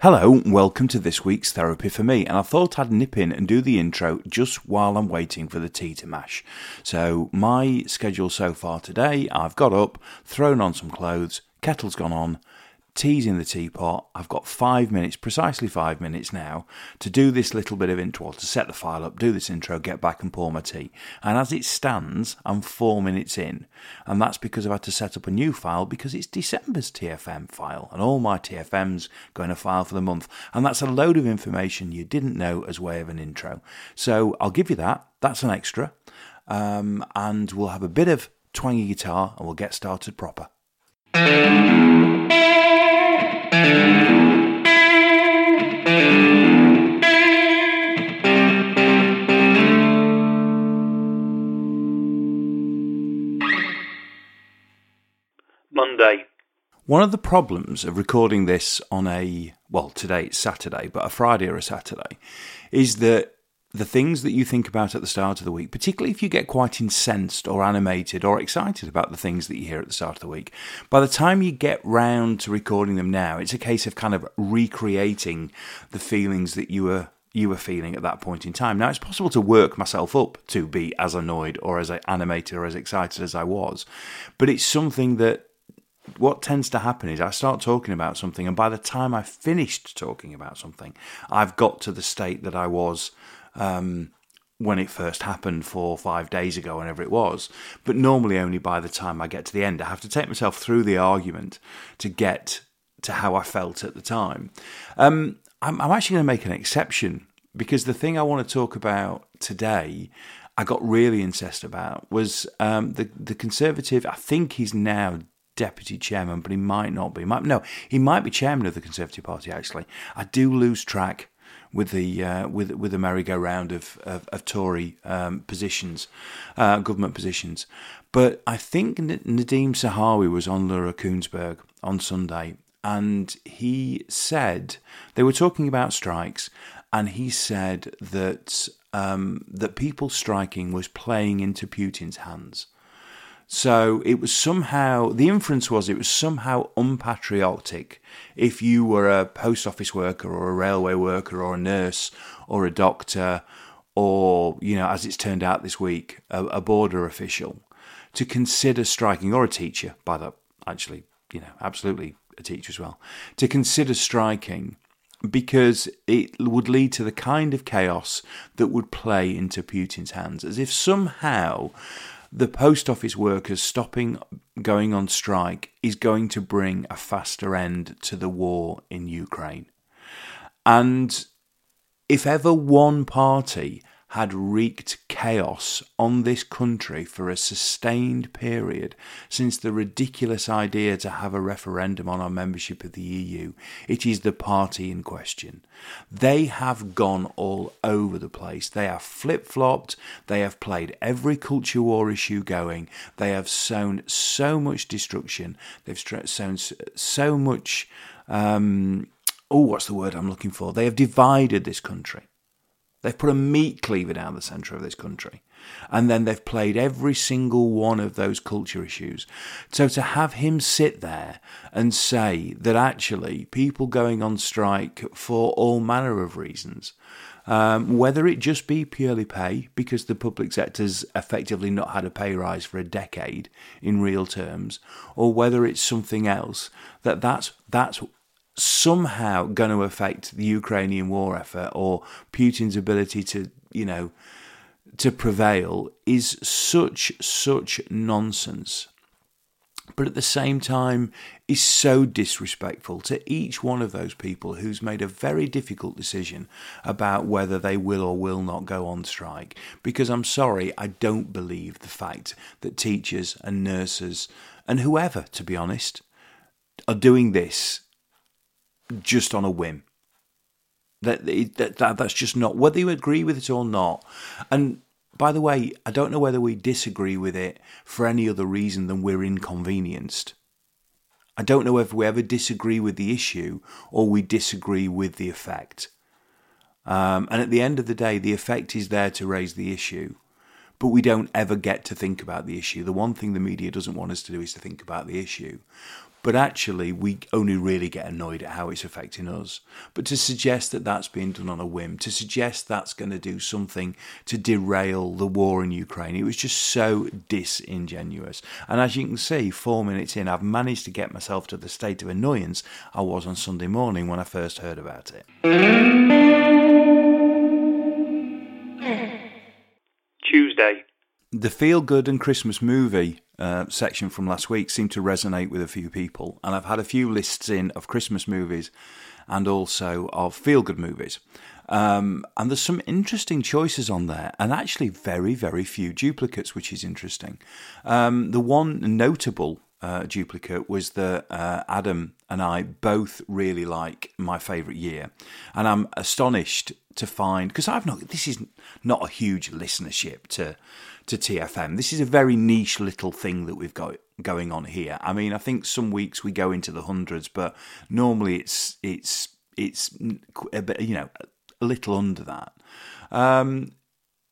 Hello, welcome to this week's Therapy for Me, and I thought I'd nip in and do the intro just while I'm waiting for the tea to mash. So, my schedule so far today I've got up, thrown on some clothes, kettle's gone on, tea's in the teapot. I've got five minutes, precisely five minutes now, to do this little bit of intro, to set the file up, do this intro, get back and pour my tea. And as it stands, I'm four minutes in. And that's because I've had to set up a new file because it's December's TFM file. And all my TFMs go in a file for the month. And that's a load of information you didn't know as way of an intro. So I'll give you that. That's an extra. Um, and we'll have a bit of twangy guitar and we'll get started proper. One of the problems of recording this on a, well, today it's Saturday, but a Friday or a Saturday, is that the things that you think about at the start of the week, particularly if you get quite incensed or animated or excited about the things that you hear at the start of the week, by the time you get round to recording them now, it's a case of kind of recreating the feelings that you were you were feeling at that point in time. Now it's possible to work myself up to be as annoyed or as animated or as excited as I was, but it's something that what tends to happen is I start talking about something, and by the time I finished talking about something, I've got to the state that I was um, when it first happened four or five days ago, whenever it was. But normally, only by the time I get to the end, I have to take myself through the argument to get to how I felt at the time. Um, I'm, I'm actually going to make an exception because the thing I want to talk about today. I got really incensed about was um, the the Conservative. I think he's now deputy chairman, but he might not be. He might, no, he might be chairman of the Conservative Party. Actually, I do lose track with the uh, with with the merry-go-round of of, of Tory um, positions, uh, government positions. But I think Nadhim Zahawi was on Laura Kuenssberg on Sunday, and he said they were talking about strikes, and he said that um, that people striking was playing into Putin's hands. So it was somehow, the inference was it was somehow unpatriotic if you were a post office worker or a railway worker or a nurse or a doctor or, you know, as it's turned out this week, a, a border official to consider striking, or a teacher, by the, actually, you know, absolutely a teacher as well, to consider striking because it would lead to the kind of chaos that would play into Putin's hands, as if somehow the post office workers stopping going on strike is going to bring a faster end to the war in Ukraine. And if ever one party had wreaked chaos on this country for a sustained period since the ridiculous idea to have a referendum on our membership of the EU. It is the party in question. They have gone all over the place. They have flip flopped. They have played every culture war issue going. They have sown so much destruction. They've sown so much. Um, oh, what's the word I'm looking for? They have divided this country. They've put a meat cleaver down the centre of this country. And then they've played every single one of those culture issues. So to have him sit there and say that actually people going on strike for all manner of reasons, um, whether it just be purely pay, because the public sector's effectively not had a pay rise for a decade in real terms, or whether it's something else, that that's, that's somehow going to affect the Ukrainian war effort or Putin's ability to, you know, to prevail is such, such nonsense. But at the same time, is so disrespectful to each one of those people who's made a very difficult decision about whether they will or will not go on strike. Because I'm sorry, I don't believe the fact that teachers and nurses and whoever, to be honest, are doing this just on a whim. That, that, that that's just not whether you agree with it or not. And by the way, I don't know whether we disagree with it for any other reason than we're inconvenienced. I don't know if we ever disagree with the issue or we disagree with the effect. Um, and at the end of the day, the effect is there to raise the issue, but we don't ever get to think about the issue. The one thing the media doesn't want us to do is to think about the issue. But actually we only really get annoyed at how it's affecting us. But to suggest that that's being done on a whim, to suggest that's going to do something to derail the war in Ukraine, it was just so disingenuous. And as you can see, four minutes in, I've managed to get myself to the state of annoyance I was on Sunday morning when I first heard about it. Tuesday. The feel good and Christmas movie uh, section from last week seemed to resonate with a few people, and I've had a few lists in of Christmas movies and also of feel good movies. Um, and there's some interesting choices on there, and actually very, very few duplicates, which is interesting. Um, the one notable uh, duplicate was that uh, Adam and I both really like my favourite year, and I'm astonished to find because I've not. This is not a huge listenership to to TFM. This is a very niche little thing that we've got going on here. I mean, I think some weeks we go into the hundreds, but normally it's it's it's a bit, you know a little under that. Um,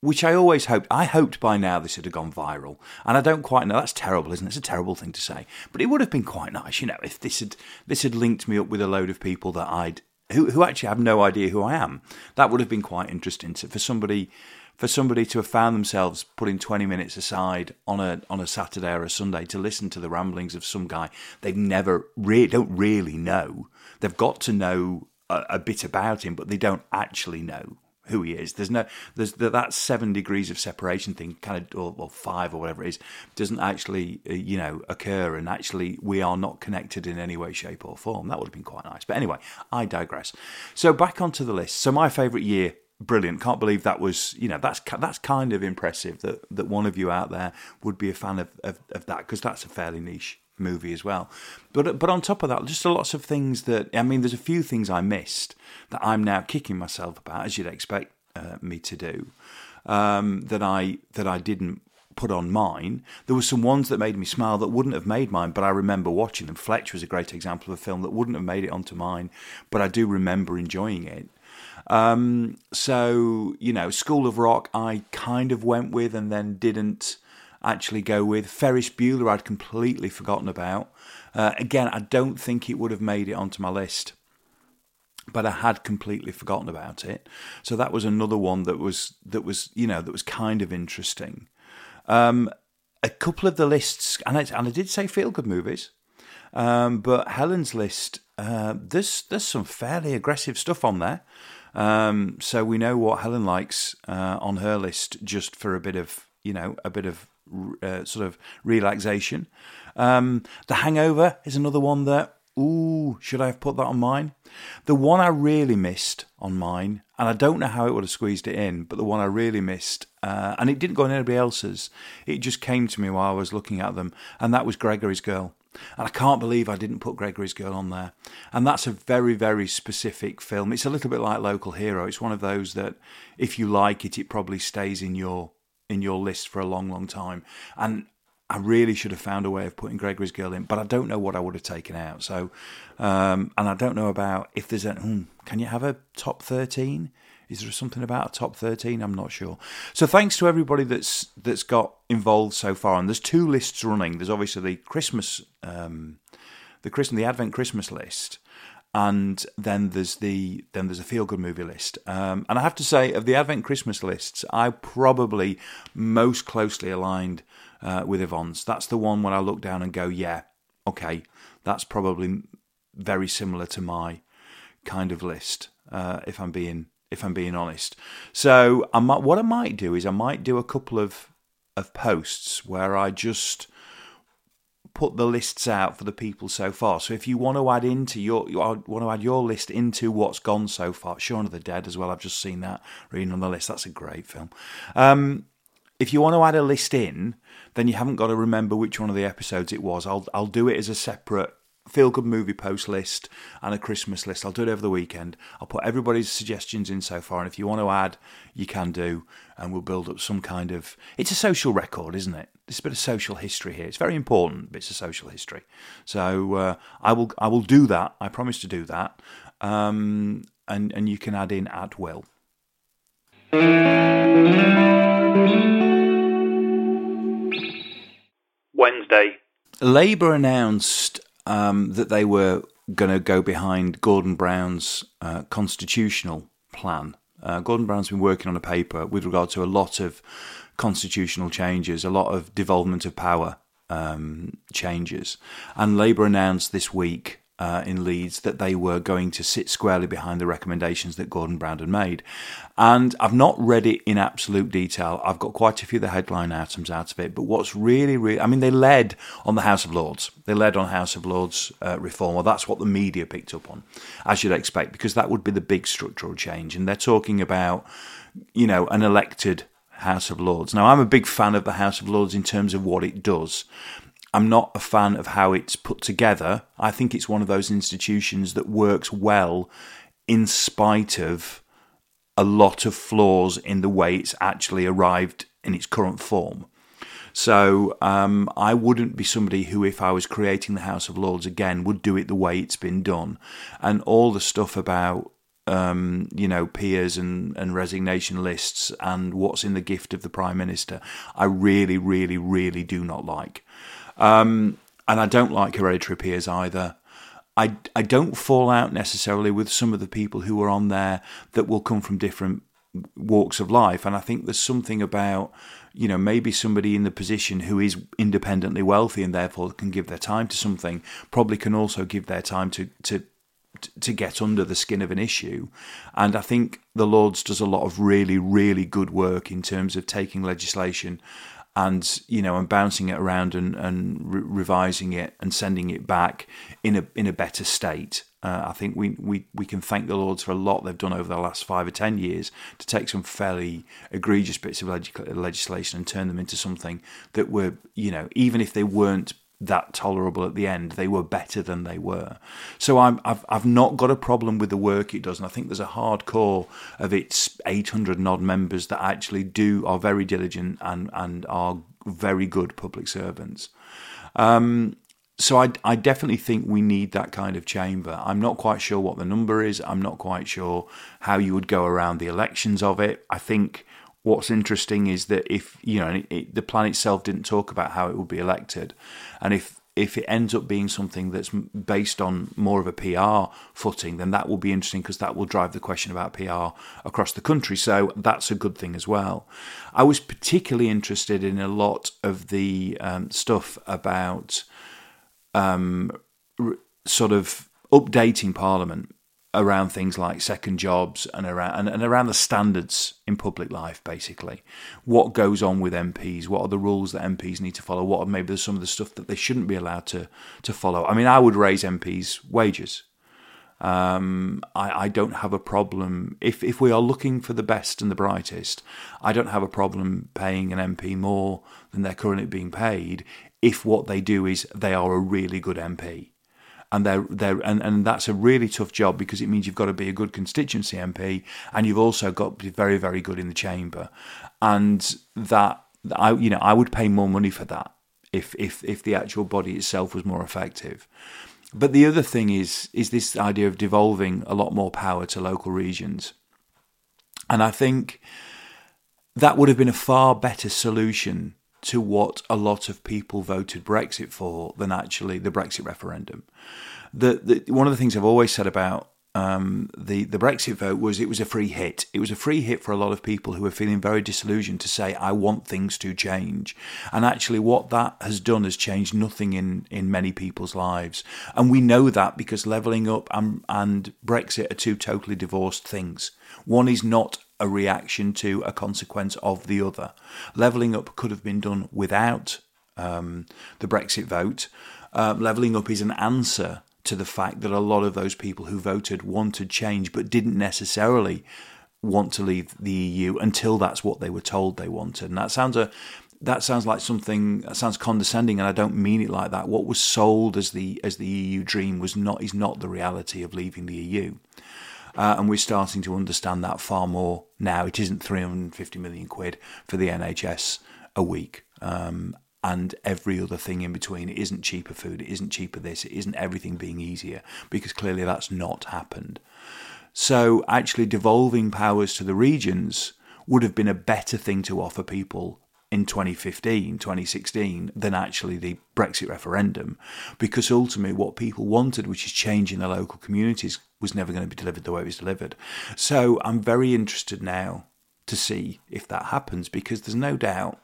which I always hoped. I hoped by now this had have gone viral, and I don't quite know. That's terrible, isn't it? It's a terrible thing to say, but it would have been quite nice, you know, if this had this had linked me up with a load of people that I'd who who actually have no idea who I am. That would have been quite interesting to, for somebody for somebody to have found themselves putting 20 minutes aside on a on a Saturday or a Sunday to listen to the ramblings of some guy they've never really don't really know. They've got to know a, a bit about him, but they don't actually know who he is. There's no there's the, that seven degrees of separation thing, kind of or, or, five or whatever it is, doesn't actually uh, you know occur, and actually we are not connected in any way, shape, or form. That would have been quite nice. But anyway, I digress. So back onto the list. So my favourite year. Brilliant! Can't believe that was you know that's that's kind of impressive that that one of you out there would be a fan of of, of that because that's a fairly niche movie as well. But but on top of that, just a lots of things that I mean, there's a few things I missed that I'm now kicking myself about, as you'd expect uh, me to do. Um, that I that I didn't put on mine. There were some ones that made me smile that wouldn't have made mine, but I remember watching them. Fletch was a great example of a film that wouldn't have made it onto mine, but I do remember enjoying it. Um, so you know, School of Rock, I kind of went with and then didn't actually go with. Ferris Bueller, I'd completely forgotten about. Uh, again, I don't think it would have made it onto my list, but I had completely forgotten about it. So that was another one that was that was you know that was kind of interesting. Um, a couple of the lists, and I, and I did say feel good movies, um, but Helen's list, uh, there's there's some fairly aggressive stuff on there. Um, so we know what Helen likes uh, on her list, just for a bit of you know a bit of uh, sort of relaxation. Um, the Hangover is another one that, ooh, should I have put that on mine? The one I really missed on mine, and I don't know how it would have squeezed it in, but the one I really missed, uh, and it didn't go on anybody else's, it just came to me while I was looking at them, and that was Gregory's Girl. And I can't believe I didn't put Gregory's Girl on there. And that's a very, very specific film. It's a little bit like Local Hero. It's one of those that, if you like it, it probably stays in your in your list for a long, long time. And I really should have found a way of putting Gregory's Girl in, but I don't know what I would have taken out. So, um, and I don't know about if there's a. Hmm, can you have a top thirteen? Is there something about a top thirteen? I'm not sure. So thanks to everybody that's that's got involved so far. And there's two lists running. There's obviously the Christmas, um, the Christmas, the Advent Christmas list, and then there's the then there's a feel good movie list. Um, and I have to say, of the Advent Christmas lists, I probably most closely aligned uh, with Yvonne's. That's the one when I look down and go, yeah, okay, that's probably very similar to my kind of list. Uh, if I'm being if I'm being honest, so I might, what I might do is I might do a couple of of posts where I just put the lists out for the people so far. So if you want to add into your, you want to add your list into what's gone so far, Shaun of the Dead as well. I've just seen that reading on the list. That's a great film. Um, if you want to add a list in, then you haven't got to remember which one of the episodes it was. I'll I'll do it as a separate feel good movie post list and a Christmas list. I'll do it over the weekend. I'll put everybody's suggestions in so far, and if you want to add, you can do, and we'll build up some kind of. It's a social record, isn't it? There's a bit of social history here. It's very important bits of social history. So uh, I will I will do that. I promise to do that, um, and and you can add in at will. Wednesday. Labour announced um, that they were going to go behind Gordon Brown's uh, constitutional plan. Uh, Gordon Brown's been working on a paper with regard to a lot of constitutional changes, a lot of devolvement of power um, changes. And Labour announced this week uh, in Leeds that they were going to sit squarely behind the recommendations that Gordon Brown had made. And I've not read it in absolute detail. I've got quite a few of the headline items out of it. But what's really, really, I mean, they led on the House of Lords. They led on House of Lords uh, reform. Well, that's what the media picked up on, as you'd expect, because that would be the big structural change. And they're talking about, you know, an elected House of Lords. Now, I'm a big fan of the House of Lords in terms of what it does. I'm not a fan of how it's put together. I think it's one of those institutions that works well in spite of a lot of flaws in the way it's actually arrived in its current form. So um, I wouldn't be somebody who, if I was creating the House of Lords again, would do it the way it's been done. And all the stuff about um, you know, peers and, and resignation lists and what's in the gift of the Prime Minister, I really, really, really do not like. Um, and I don't like hereditary peers either. I, I don't fall out necessarily with some of the people who are on there that will come from different walks of life. And I think there's something about, you know, maybe somebody in the position who is independently wealthy and therefore can give their time to something, probably can also give their time to, to, to get under the skin of an issue. And I think the Lords does a lot of really, really good work in terms of taking legislation and you know and bouncing it around and, and re- revising it and sending it back in a in a better state. Uh, I think we, we we can thank the Lords for a lot they've done over the last five or ten years to take some fairly egregious bits of leg- legislation and turn them into something that were you know even if they weren't that tolerable at the end. They were better than they were. So i have I've not got a problem with the work it does, and I think there's a hardcore of its 800 and odd members that actually do are very diligent and and are very good public servants. Um, so I, I definitely think we need that kind of chamber. I'm not quite sure what the number is. I'm not quite sure how you would go around the elections of it. I think what's interesting is that if you know it, it, the plan itself didn't talk about how it would be elected, and if if it ends up being something that's based on more of a PR footing, then that will be interesting because that will drive the question about PR across the country. So that's a good thing as well. I was particularly interested in a lot of the um, stuff about um, r- sort of updating Parliament around things like second jobs and around and, and, around the standards in public life basically. What goes on with MPs what are the rules that MPs need to follow? What are maybe some of the stuff that they shouldn't be allowed to to follow? I mean I would raise MPs wages. Um, I, I don't have a problem. If if we are looking for the best and the brightest I don't have a problem paying an MP more than they're currently being paid if what they do is they are a really good MP and they're they're and, and that's a really tough job because it means you've got to be a good constituency MP and you've also got to be very very good in the chamber, and that I you know I would pay more money for that if if if the actual body itself was more effective. But the other thing is is this idea of devolving a lot more power to local regions, and I think that would have been a far better solution to what a lot of people voted Brexit for than actually the Brexit referendum. The, the one of the things I've always said about um, the the Brexit vote was it was a free hit. It was a free hit for a lot of people who were feeling very disillusioned to say I want things to change. And actually, what that has done has changed nothing in in many people's lives. And we know that because levelling up and, and Brexit are two totally divorced things. One is not a reaction to a consequence of the other. Levelling up could have been done without um, the Brexit vote. Uh, levelling up is an answer to the fact that a lot of those people who voted wanted change but didn't necessarily want to leave the EU until that's what they were told they wanted. And that sounds a that sounds like something that sounds condescending and I don't mean it like that. What was sold as the as the EU dream was not is not the reality of leaving the EU. Uh, and we're starting to understand that far more now. It isn't 350 million quid for the NHS a week. Um, and every other thing in between. It isn't cheaper food, it isn't cheaper this, it isn't everything being easier, because clearly that's not happened. So, actually, devolving powers to the regions would have been a better thing to offer people in 2015, 2016 than actually the Brexit referendum, because ultimately what people wanted, which is change in the local communities, was never going to be delivered the way it was delivered. So I'm very interested now to see if that happens, because there's no doubt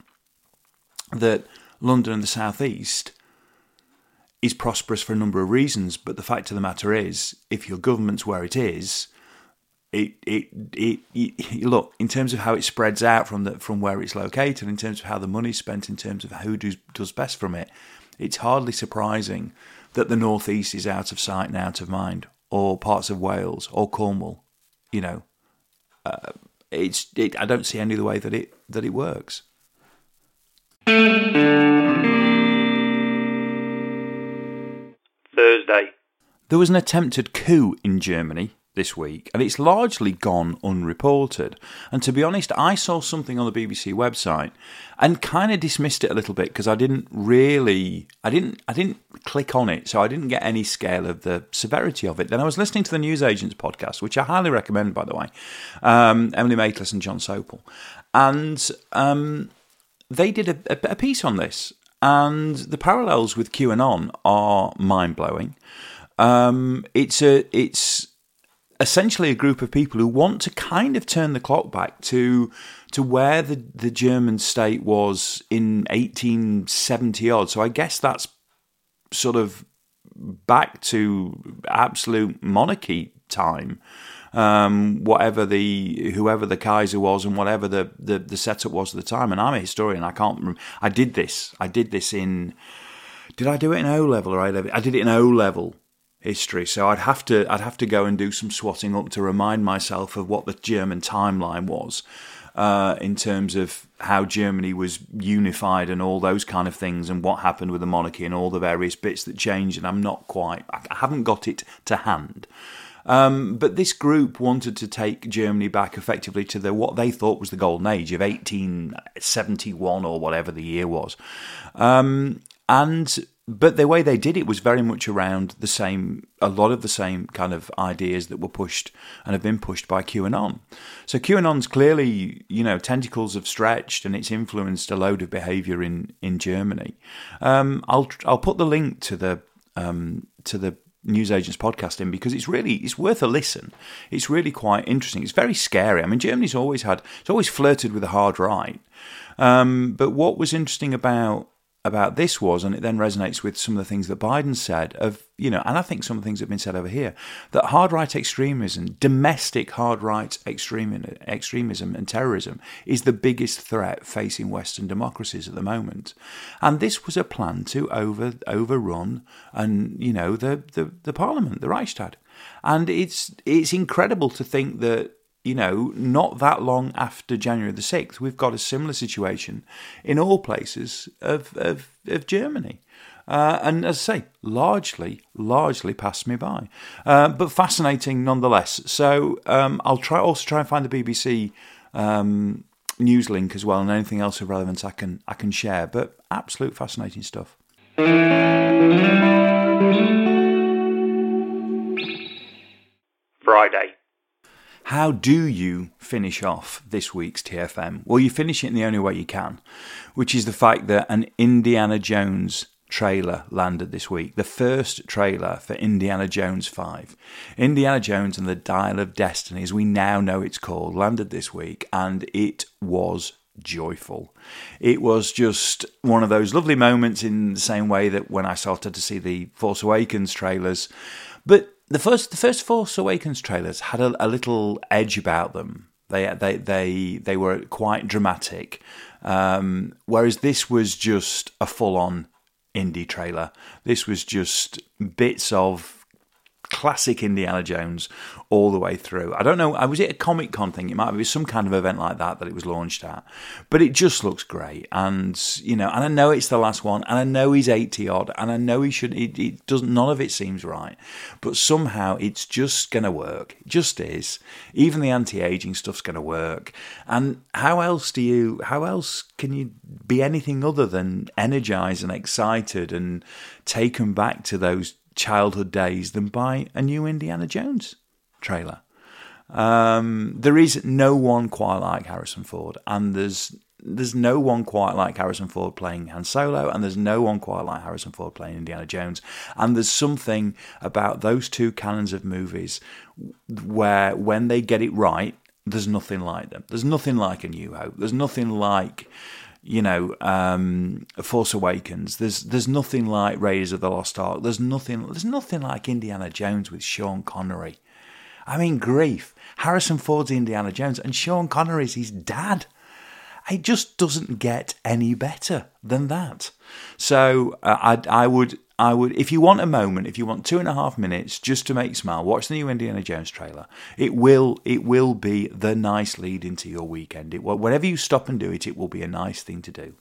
that London and the southeast is prosperous for a number of reasons. But the fact of the matter is, if your government's where it is, it, it, it, it, look in terms of how it spreads out from the from where it's located, in terms of how the money's spent, in terms of who does does best from it. It's hardly surprising that the northeast is out of sight and out of mind, or parts of Wales or Cornwall. You know, uh, it's it, I don't see any other way that it that it works. Thursday. There was an attempted coup in Germany this week, and it's largely gone unreported. And to be honest, I saw something on the BBC website and kind of dismissed it a little bit because I didn't really, I didn't, I didn't click on it, so I didn't get any scale of the severity of it. Then I was listening to the Newsagents podcast, which I highly recommend, by the way, um, Emily Maitlis and John Sopel, and um, they did a, a, piece on this, and the parallels with QAnon are mind blowing. Um, it's a, it's essentially a group of people who want to kind of turn the clock back to to where the, the German state was in 1870 odd. So I guess that's sort of back to absolute monarchy time. Um, whatever the whoever the Kaiser was and whatever the, the, the setup was at the time. And I'm a historian. I can't. I did this. I did this in. Did I do it in O level or A level? I did it in O level history. So I'd have to I'd have to go and do some swatting up to remind myself of what the German timeline was uh, in terms of how Germany was unified and all those kind of things, and what happened with the monarchy and all the various bits that changed. And I'm not quite I haven't got it to hand. Um, but this group wanted to take Germany back effectively to the what they thought was the golden age of 1871 or whatever the year was. Um, and but the way they did it was very much around the same, a lot of the same kind of ideas that were pushed and have been pushed by QAnon. So QAnon's clearly, you know, tentacles have stretched and it's influenced a load of behaviour in in Germany. Um, I'll I'll put the link to the um, to the newsagents podcast in because it's really it's worth a listen. It's really quite interesting. It's very scary. I mean, Germany's always had it's always flirted with the hard right. Um, but what was interesting about about this was, and it then resonates with some of the things that Biden said of, you know, and I think some of the things that have been said over here, that hard right extremism, domestic hard right extremism and terrorism is the biggest threat facing Western democracies at the moment. And this was a plan to over overrun and, you know, the, the, the parliament, the Reichstag. And it's it's incredible to think that you know, not that long after January the 6th, we've got a similar situation in all places of, of, of Germany. Uh, and as I say, largely, largely passed me by, uh, but fascinating nonetheless. So um, I'll try also try and find the BBC um, news link as well, and anything else of relevance I can I can share. But absolute fascinating stuff. How do you finish off this week's TFM? Well, you finish it in the only way you can, which is the fact that an Indiana Jones trailer landed this week. The first trailer for Indiana Jones 5. Indiana Jones and the Dial of Destiny, as we now know it's called, landed this week, and it was joyful. It was just one of those lovely moments in the same way that when I started to see the Force Awakens trailers. But the first the first Force Awakens trailers had a, a little edge about them. They they they they were quite dramatic, um, whereas this was just a full on Indy trailer. This was just bits of classic Indiana Jones all the way through. I don't know, I was it a Comic Con thing? It might be some kind of event like that that it was launched at. But it just looks great. And, you know, and I know it's the last one, and I know he's 80 odd, and I know he should, it, it doesn't, none of it seems right. But somehow it's just going to work. It just is. Even the anti aging stuff's going to work. And how else do you, how else can you be anything other than energized and excited and taken back to those childhood days than by a new Indiana Jones trailer. Um, there is no one quite like Harrison Ford, and there's there's no one quite like Harrison Ford playing Han Solo, and there's no one quite like Harrison Ford playing Indiana Jones. And there's something about those two canons of movies where, when they get it right, there's nothing like them. There's nothing like A New Hope. There's nothing like you know, um, Force Awakens. There's there's nothing like Raiders of the Lost Ark. There's nothing there's nothing like Indiana Jones with Sean Connery. I mean, grief. Harrison Ford's Indiana Jones and Sean Connery's his dad. It just doesn't get any better than that. So uh, I, I would, I would, if you want a moment, if you want two and a half minutes just to make smile, watch the new Indiana Jones trailer. It will, it will be the nice lead into your weekend. It, whenever you stop and do it, it will be a nice thing to do,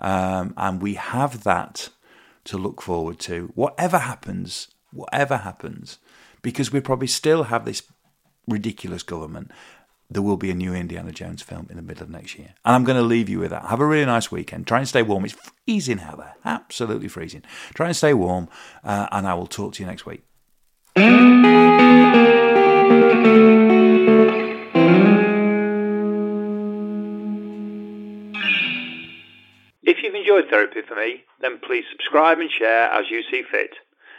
um, and we have that to look forward to. Whatever happens, whatever happens, because we probably still have this ridiculous government there will be a new Indiana Jones film in the middle of next year. And I'm going to leave you with that. Have a really nice weekend. Try and stay warm. It's freezing out there. Absolutely freezing. Try and stay warm. Uh, and I will talk to you next week. If you've enjoyed Therapy for Me, then please subscribe and share as you see fit.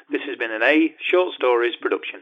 This has been an A Short Stories production.